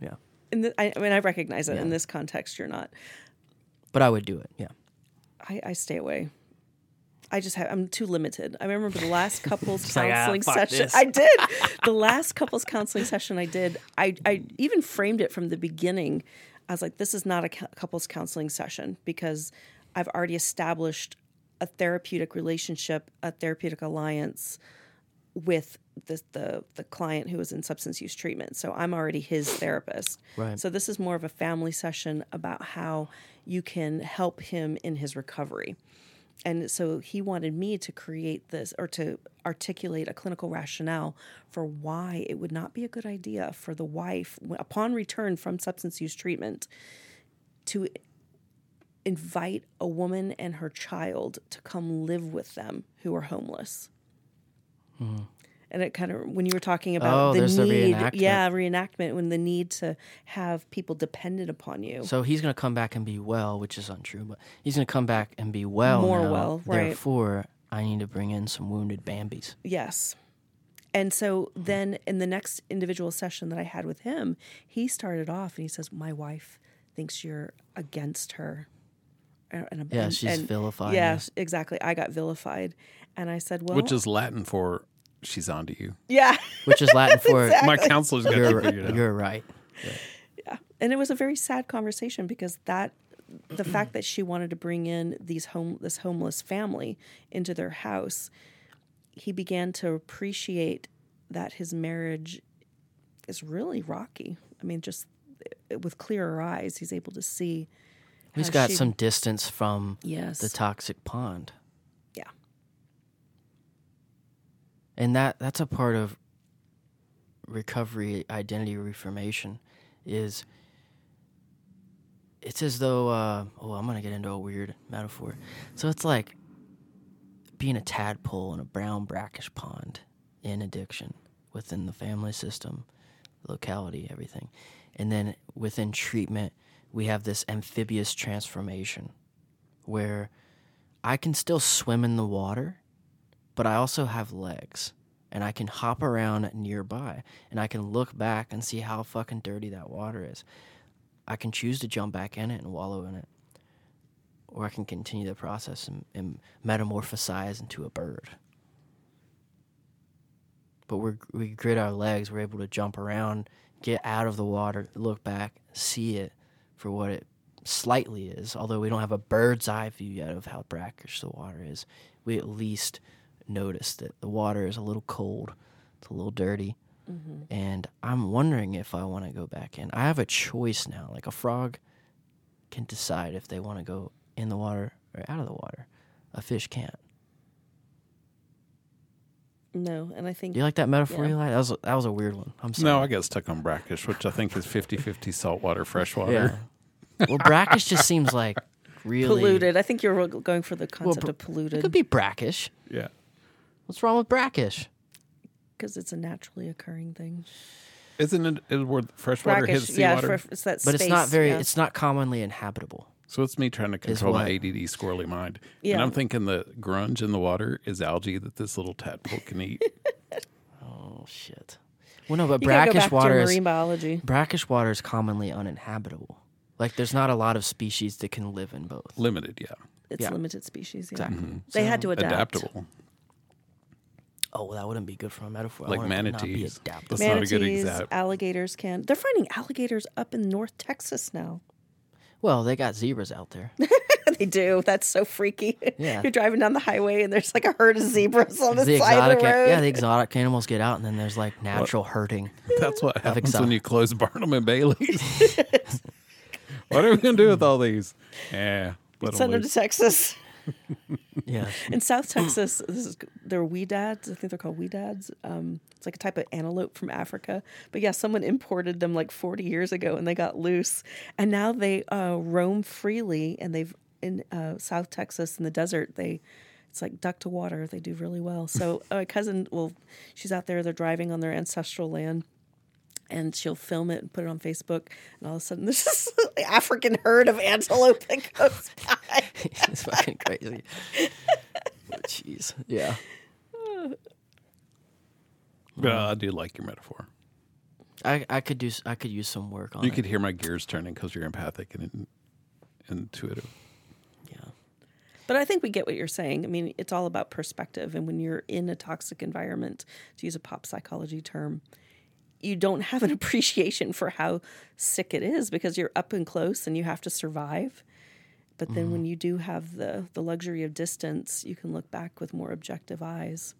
Yeah, In the, I, I mean, I recognize it. In this context, you're not. but I would do it. Yeah. I, I stay away. I just have I'm too limited. I remember the last couples like, ah, counseling session this. I did. The last couples counseling session I did, I I even framed it from the beginning. I was like, this is not a couples counseling session because I've already established a therapeutic relationship, a therapeutic alliance with the, the the client who is in substance use treatment. So I'm already his therapist. Right. So this is more of a family session about how you can help him in his recovery. And so he wanted me to create this or to articulate a clinical rationale for why it would not be a good idea for the wife, upon return from substance use treatment, to invite a woman and her child to come live with them who are homeless. Mm-hmm. And it kind of when you were talking about. Oh, the there's the need, reenactment. yeah, reenactment when the need to have people dependent upon you. So he's gonna come back and be well, which is untrue, but he's gonna come back and be well. More now. well, right. Therefore, I need to bring in some wounded Bambis. Yes. And so then in the next individual session that I had with him, he started off and he says, My wife thinks you're against her. And, and- Yeah, she's and- vilifying you. Yes, exactly. I got vilified. And I said, Well, Which is Latin for she's onto you. yeah. Which is Latin for My counselor's got you're, figured out. you're right. Yeah. And it was a very sad conversation because that the fact that she wanted to bring in these home this homeless family into their house he began to appreciate that his marriage is really rocky i mean just uh, with clearer eyes he's able to see He's got she- some distance from yes the toxic pond. yeah and that that's a part of recovery identity reformation is it's as though uh, oh i'm gonna get into a weird metaphor. So it's like being a tadpole in a brown brackish pond in addiction within the family system locality everything. And then within treatment we have this amphibious transformation where i can still swim in the water but I also have legs and I can hop around nearby and I can look back and see how fucking dirty that water is. I can choose to jump back in it and wallow in it. Or I can continue the process and, and metamorphosize into a bird. But we're, we grit our legs, we're able to jump around, get out of the water, look back, see it for what it slightly is. Although we don't have a bird's eye view yet of how brackish the water is, we at least notice that the water is a little cold, it's a little dirty, mm-hmm. and I'm wondering if I want to go back in. I have a choice now. Like a frog can decide if they want to go in the water or out of the water. A fish can't. no and i think Do you like that metaphor, Yeah. Eli? That was that was a weird one. I'm sorry. No, I got stuck on brackish, which I think is 50-50 saltwater, freshwater. Yeah. well, brackish just seems like really polluted i think you're going for the Well, concept br- of polluted It could be brackish. Yeah. What's wrong with brackish? because it's a naturally occurring thing Isn't it, it where freshwater Brackish, hits yeah seawater? for, it's that But it's not very. yeah. It's not commonly inhabitable. so it's me trying to control my what? ADD squirrely mind. Yeah. And I'm thinking the grunge in the water is algae that this little tadpole can eat. Oh shit. Well, no, but you gotta go brackish back water to is marine biology brackish water is commonly uninhabitable. Like there's not a lot of species that can live in both. Limited, yeah. it's Yeah. limited species yeah Exactly. Mm-hmm. they had to adapt Adaptable. Oh, well, that wouldn't be good for a metaphor. Like want it not be manatees. adaptable. Not a good Manatees, example. alligators can. They're finding alligators up in North Texas now. Well, they got zebras out there. they do. That's so freaky. Yeah. You're driving down the highway and there's like a herd of zebras on the, the side of the road. yeah, the exotic animals get out, and then there's like natural herding. That's what happens exo- when you close Barnum and Bailey's. what are we going to do with all these? Yeah. Send them to. Texas. Yeah, In South Texas, this is they're aoudads. I think they're called aoudads. Um, it's like a type of antelope from Africa. But yeah, someone imported them like 40 years ago, and they got loose, and now they uh, roam freely. And they've in uh, South Texas in the desert. They it's like duck to water. They do really well. So uh, my cousin, well, she's out there. They're driving on their ancestral land, and she'll film it and put it on Facebook, and all of a sudden there's this African herd of antelope that goes by. it's fucking crazy. Oh, Jeez. Yeah. But uh, I do like your metaphor. I, I could do I could use some work on You it. could hear my gears turning because you're empathic and intuitive. yeah. But I think we get what you're saying. I mean, it's all about perspective. And when you're in a toxic environment, to use a pop psychology term, you don't have an appreciation for how sick it is because you're up and close and you have to survive. But then when mm-hmm. you do have the, the luxury of distance, you can look back with more objective eyes.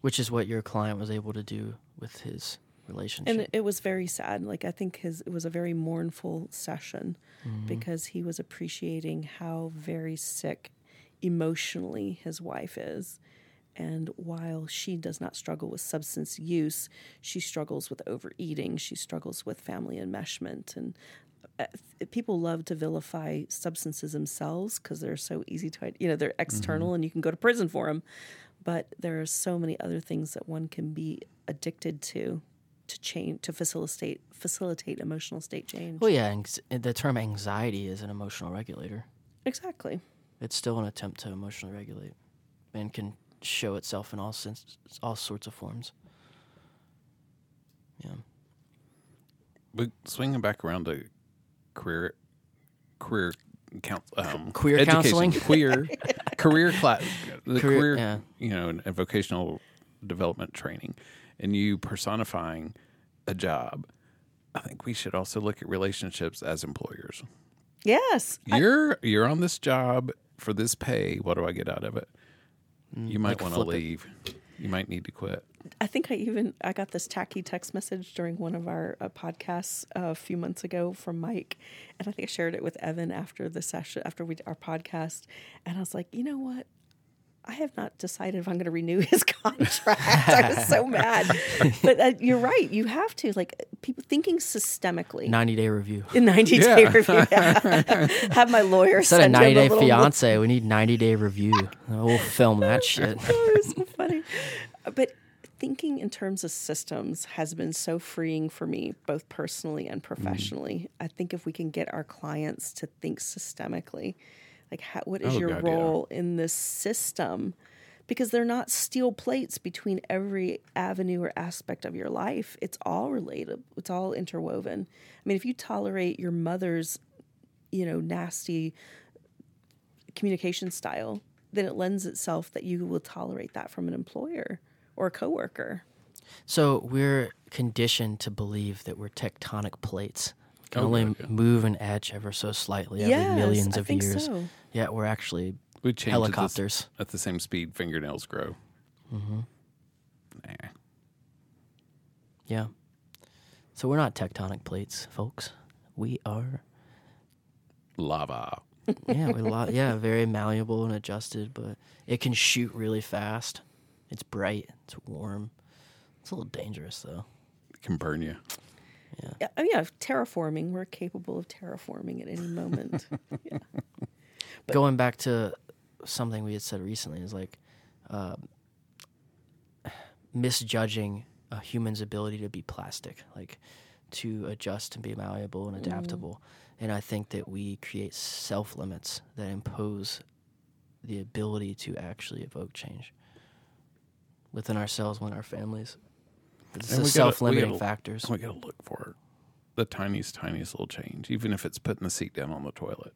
Which is what your client was able to do with his relationship. And it, was very sad. Like I think his it was a very mournful session mm-hmm. because he was appreciating how very sick emotionally his wife is. And while she does not struggle with substance use, she struggles with overeating. She struggles with family enmeshment. And uh, people love to vilify substances themselves because they're so easy to, you know, they're external and you can go to prison for them. But there are so many other things that one can be addicted to to change to facilitate facilitate emotional state change. well, yeah, anx- the term anxiety is an emotional regulator. Exactly. It's still an attempt to emotionally regulate, and can show itself in all sense, all sorts of forms. Yeah. But swinging back around to career, career count, um, Queer education, counseling? queer career class, the Career- career, yeah. you know, and vocational development training, and you personifying a job. I think we should also look at relationships as employers. Yes. You're you're on this job for this pay. What do I get out of it? You might like want to flip it. leave. You might need to quit. I think I even I got this tacky text message during one of our uh, podcasts uh, a few months ago from Mike, and I think I shared it with Evan after the session after we our podcast, and I was like, you know what? I have not decided if I'm going to renew his contract. I was so mad, but uh, you're right. You have to like people thinking systemically. Ninety day review. in 90 day review. have my lawyer Instead of send him ninety a day little fiance, we need ninety day review. We'll film that shit. Oh, it's so funny. But thinking in terms of systems has been so freeing for me, both personally and professionally. I think if we can get our clients to think systemically, like how, what is Oh, your God, yeah. role in this system? Because they're not steel plates between every avenue or aspect of your life. It's all related. It's all interwoven. I mean, if you tolerate your mother's, you know, nasty communication style, then it lends itself that you will tolerate that from an employer or a coworker. So we're conditioned to believe that we're tectonic plates. We can Oh, only God, yeah. move and edge ever so slightly every Yes, millions I of think years. so. Yeah, we're actually We change helicopters. at the, at the same speed fingernails grow. Mm-hmm. Nah. Yeah. So we're not tectonic plates, folks. We are Lava. yeah, we lo- yeah, very malleable and adjusted, but it can shoot really fast. It's bright, it's warm. It's a little dangerous though. It can burn you. Yeah, oh yeah, terraforming. We're capable of terraforming at any moment. yeah. Going back to something we had said recently is like uh, misjudging a human's ability to be plastic, like to adjust and be malleable and adaptable. And I think that we create self limits that impose the ability to actually evoke change within ourselves, within our families. It's And the we gotta- self limiting factors. And we got to look for the tiniest, tiniest little change, even if it's putting the seat down on the toilet.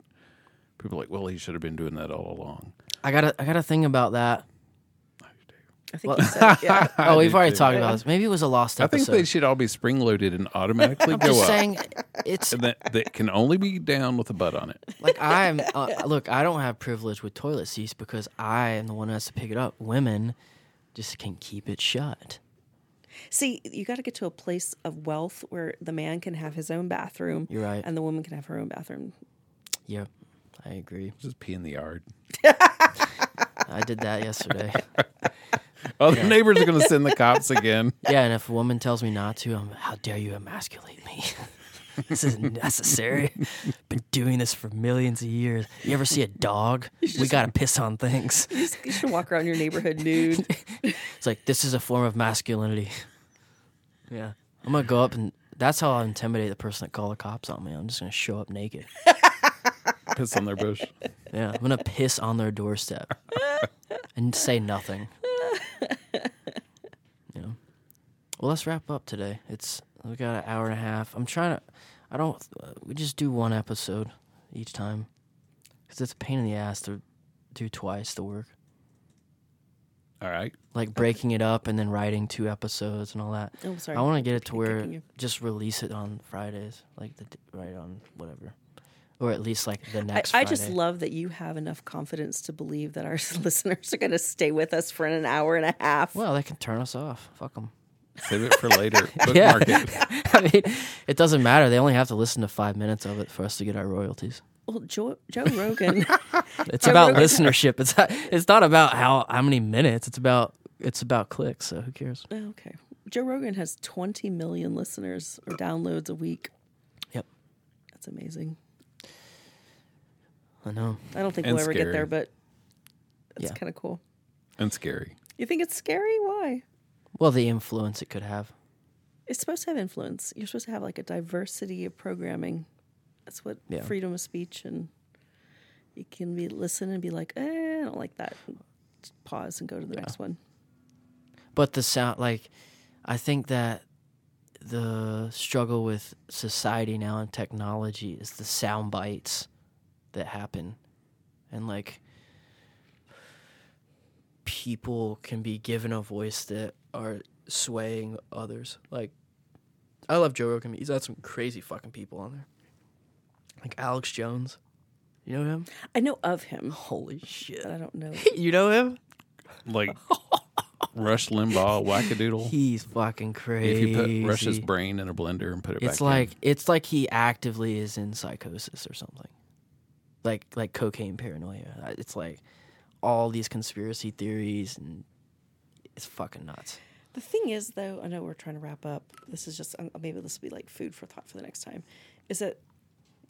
People are like, well, he should have been doing that all along. I got a, I got a thing about that. I think you said yeah. Oh, we've already too. talked about this. Maybe it was a lost I think episode. they should all be spring loaded and automatically I'm go just up. saying, it's and that, that can only be down with a butt on it. like I'm. Uh, look, I don't have privilege with toilet seats because I am the one who has to pick it up. Women just can keep it shut. See, you got to get to a place of wealth where the man can have his own bathroom. You're right. And the woman can have her own bathroom. Yep, I agree. Just pee in the yard. I did that yesterday. Oh, the neighbors are going to send the cops again. Yeah, and if a woman tells me not to, I'm. How dare you emasculate me? this isn't necessary. Been doing this for millions of years. You ever see a dog? We gotta piss on things. You, just- you should walk around your neighborhood nude. It's like this is a form of masculinity. Yeah, I'm gonna go up and That's how I intimidate the person that called the cops on me. I'm just gonna show up naked. Piss on their bush. Yeah, I'm gonna piss on their doorstep and say nothing. You know. Well, let's wrap up today. It's we got an hour and a half. I'm trying to. I don't. Uh, we just do one episode each time because it's a pain in the ass to do twice the work. All right. Like breaking it up and then writing two episodes and all that. Oh, sorry. I want to get it to where just release it on Fridays, like the right on whatever, or at least like the next. I just love that you have enough confidence to believe that our listeners are going to stay with us for an hour and a half. Well, they can turn us off. Fuck them. Save it for later. Yeah. Bookmark it. I mean, it doesn't matter. They only have to listen to five minutes of it for us to get our royalties. Well, Joe, Joe Rogan, It's Joe about Rogan- listenership. It's not, it's not about how how many minutes. It's about it's about clicks. So who cares? Oh, okay, Joe Rogan has 20 million listeners or downloads a week. Yep, That's amazing. I know. I don't think And we'll ever get there, but it's Yeah. kind of cool. And scary. You think it's scary? Why? Well, the influence it could have. It's supposed to have influence. You're supposed to have like a diversity of programming. That's what Yeah. freedom of speech and you can be listen and be like, eh, I don't like that. Just pause and go to the next one. But the sound, like, I think that the struggle with society now and technology is the sound bites that happen. And, like, people can be given a voice that are swaying others. Like, I love Joe Rogan. He's had some crazy fucking people on there. Like Alex Jones. You know him? I know of him, Holy shit. I don't know. You know him? Like Rush Limbaugh, wackadoodle. He's fucking crazy. If you put Rush's brain in a blender and put it it's back like in. it's like he actively is in psychosis or something like like cocaine paranoia it's like all these conspiracy theories and it's fucking nuts The thing is, though, I know we're trying to wrap up. This is just um, maybe this will be like food for thought for the next time. Is that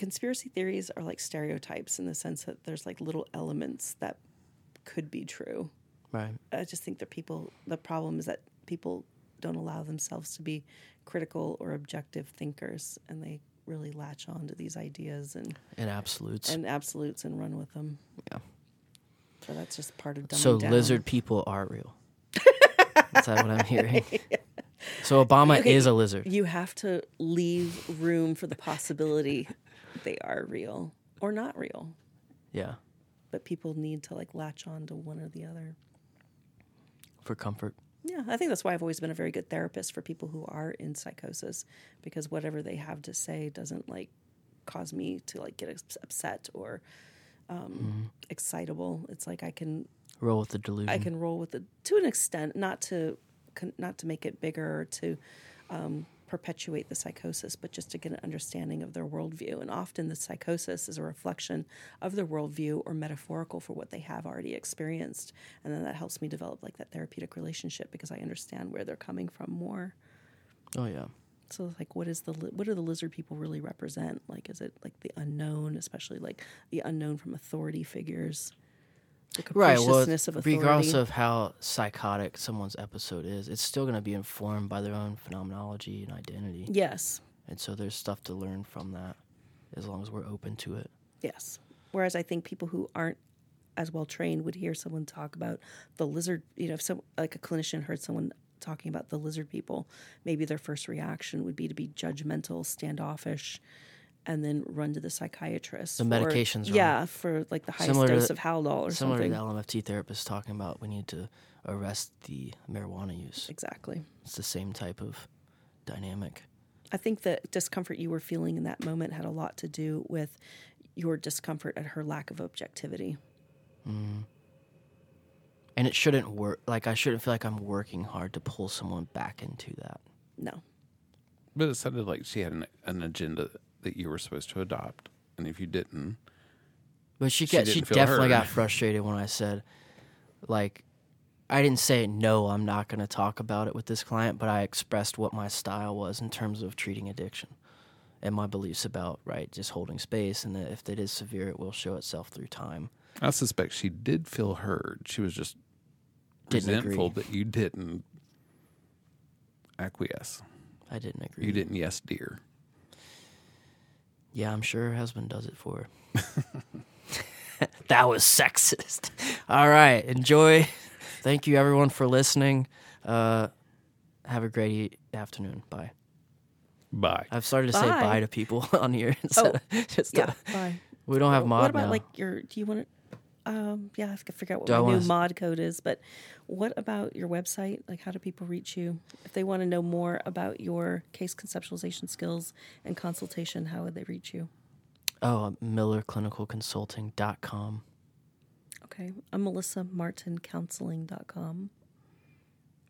conspiracy theories are like stereotypes in the sense that there's like little elements that could be true. right I just think that people, the problem is that people don't allow themselves to be critical or objective thinkers, and they really latch on to these ideas and, in absolutes and absolutes and run with them. Yeah. So that's just part of dumbing so down. lizard people are real is that what i'm hearing so obama Okay, is a lizard You have to leave room for the possibility they are real or not real. yeah But people need to like latch on to one or the other. for comfort Yeah, I think that's why I've always been a very good therapist for people who are in psychosis because whatever they have to say doesn't like cause me to like get upset or um, excitable. It's like I can roll with the delusion I can roll with it to an extent, not to con- not to make it bigger or to um, perpetuate the psychosis, but just to get an understanding of their worldview. And often the psychosis is a reflection of their worldview or metaphorical for what they have already experienced, and then that helps me develop like that therapeutic relationship because I understand where they're coming from more. oh yeah So like, what is the li- what do the lizard people really represent? Like, is it like the unknown, especially like the unknown from authority figures? The Right. Well, capriciousness of authority. regardless of how psychotic someone's episode is, it's still going to be informed by their own phenomenology and identity. yes, And so there's stuff to learn from that as long as we're open to it. Yes. Whereas I think people who aren't as well trained would hear someone talk about the lizard, you know, if some like a clinician heard someone talking about the lizard people, maybe their first reaction would be to be judgmental, standoffish, and then run to the psychiatrist. The for- medication's wrong. Yeah, for like the highest Similar dose the- of Haldol or Similar something. to the LMFT therapist talking about we need to arrest the marijuana use. Exactly. It's the same type of dynamic. I think the discomfort you were feeling in that moment had a lot to do with your discomfort at her lack of objectivity. Mm-hmm. And it shouldn't work. Like, I shouldn't feel like I'm working hard to pull someone back into that. No. But it sounded like she had an, an agenda that you were supposed to adopt. And if you didn't, But she She she, feel definitely heard. got frustrated when I said, like, I didn't say no. I'm not going to talk about it with this client, but I expressed what my style was in terms of treating addiction and my beliefs about right, just holding space, and that if it is severe, it will show itself through time. I suspect she did feel heard. She was just Didn't resentful agree. that you didn't acquiesce. I didn't agree. You didn't yes, dear. Yeah, I'm sure her husband does it for her. that was sexist. All right, enjoy. Thank you everyone for listening. Uh, have a great afternoon. Bye. Bye. I've started to say Bye. bye to people on here. instead of just Yeah. to- Bye. we don't have mod What about now. like your? Do you want to? Um, yeah, I have to figure out what Do my new s- mod code is. But what about your website? Like, how do people reach you if they want to know more about your case conceptualization skills and consultation? How would they reach you? oh, millerclinicalconsulting.com. Okay, I'm Melissa Martin Counseling.com.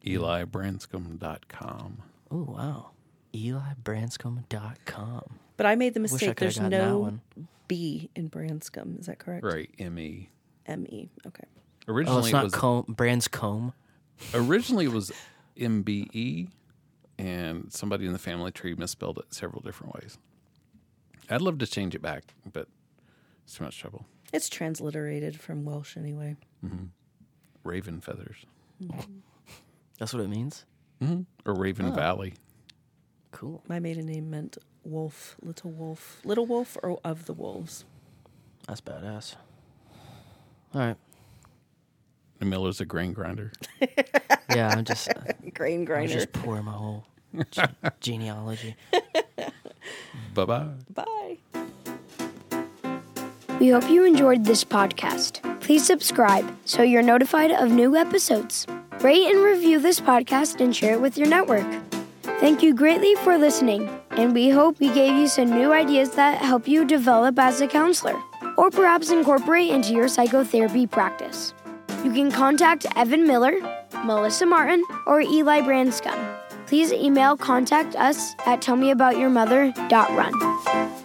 EliBranscombe.com. Oh, wow. EliBranscombe.com. But I made the mistake. There's no. B in Branscombe. Is that correct? Right. M-E. M E. Okay. Oh, Originally it's it not was comb, Branscombe. originally it was MBE, and somebody in the family tree misspelled it several different ways. I'd love to change it back, but it's too much trouble. It's transliterated from Welsh anyway. Mm-hmm. Raven feathers That's what it means? Mm-hmm. or Raven oh. Valley. Cool. My maiden name meant wolf, little wolf, little wolf, or of the wolves. That's badass. All right. The Miller's a grain grinder. Yeah, I'm just, Grain I was grinder. just pouring my whole ge- genealogy. bye bye. Bye. We hope you enjoyed this podcast. Please subscribe so you're notified of new episodes. Rate and review this podcast and share it with your network. Thank you greatly for listening, and we hope we gave you some new ideas that help you develop as a counselor, or perhaps incorporate into your psychotherapy practice. You can contact Evan Miller, Melissa Martin, or Eli Branscombe. Please email contact us at tellmeaboutyourmother.run.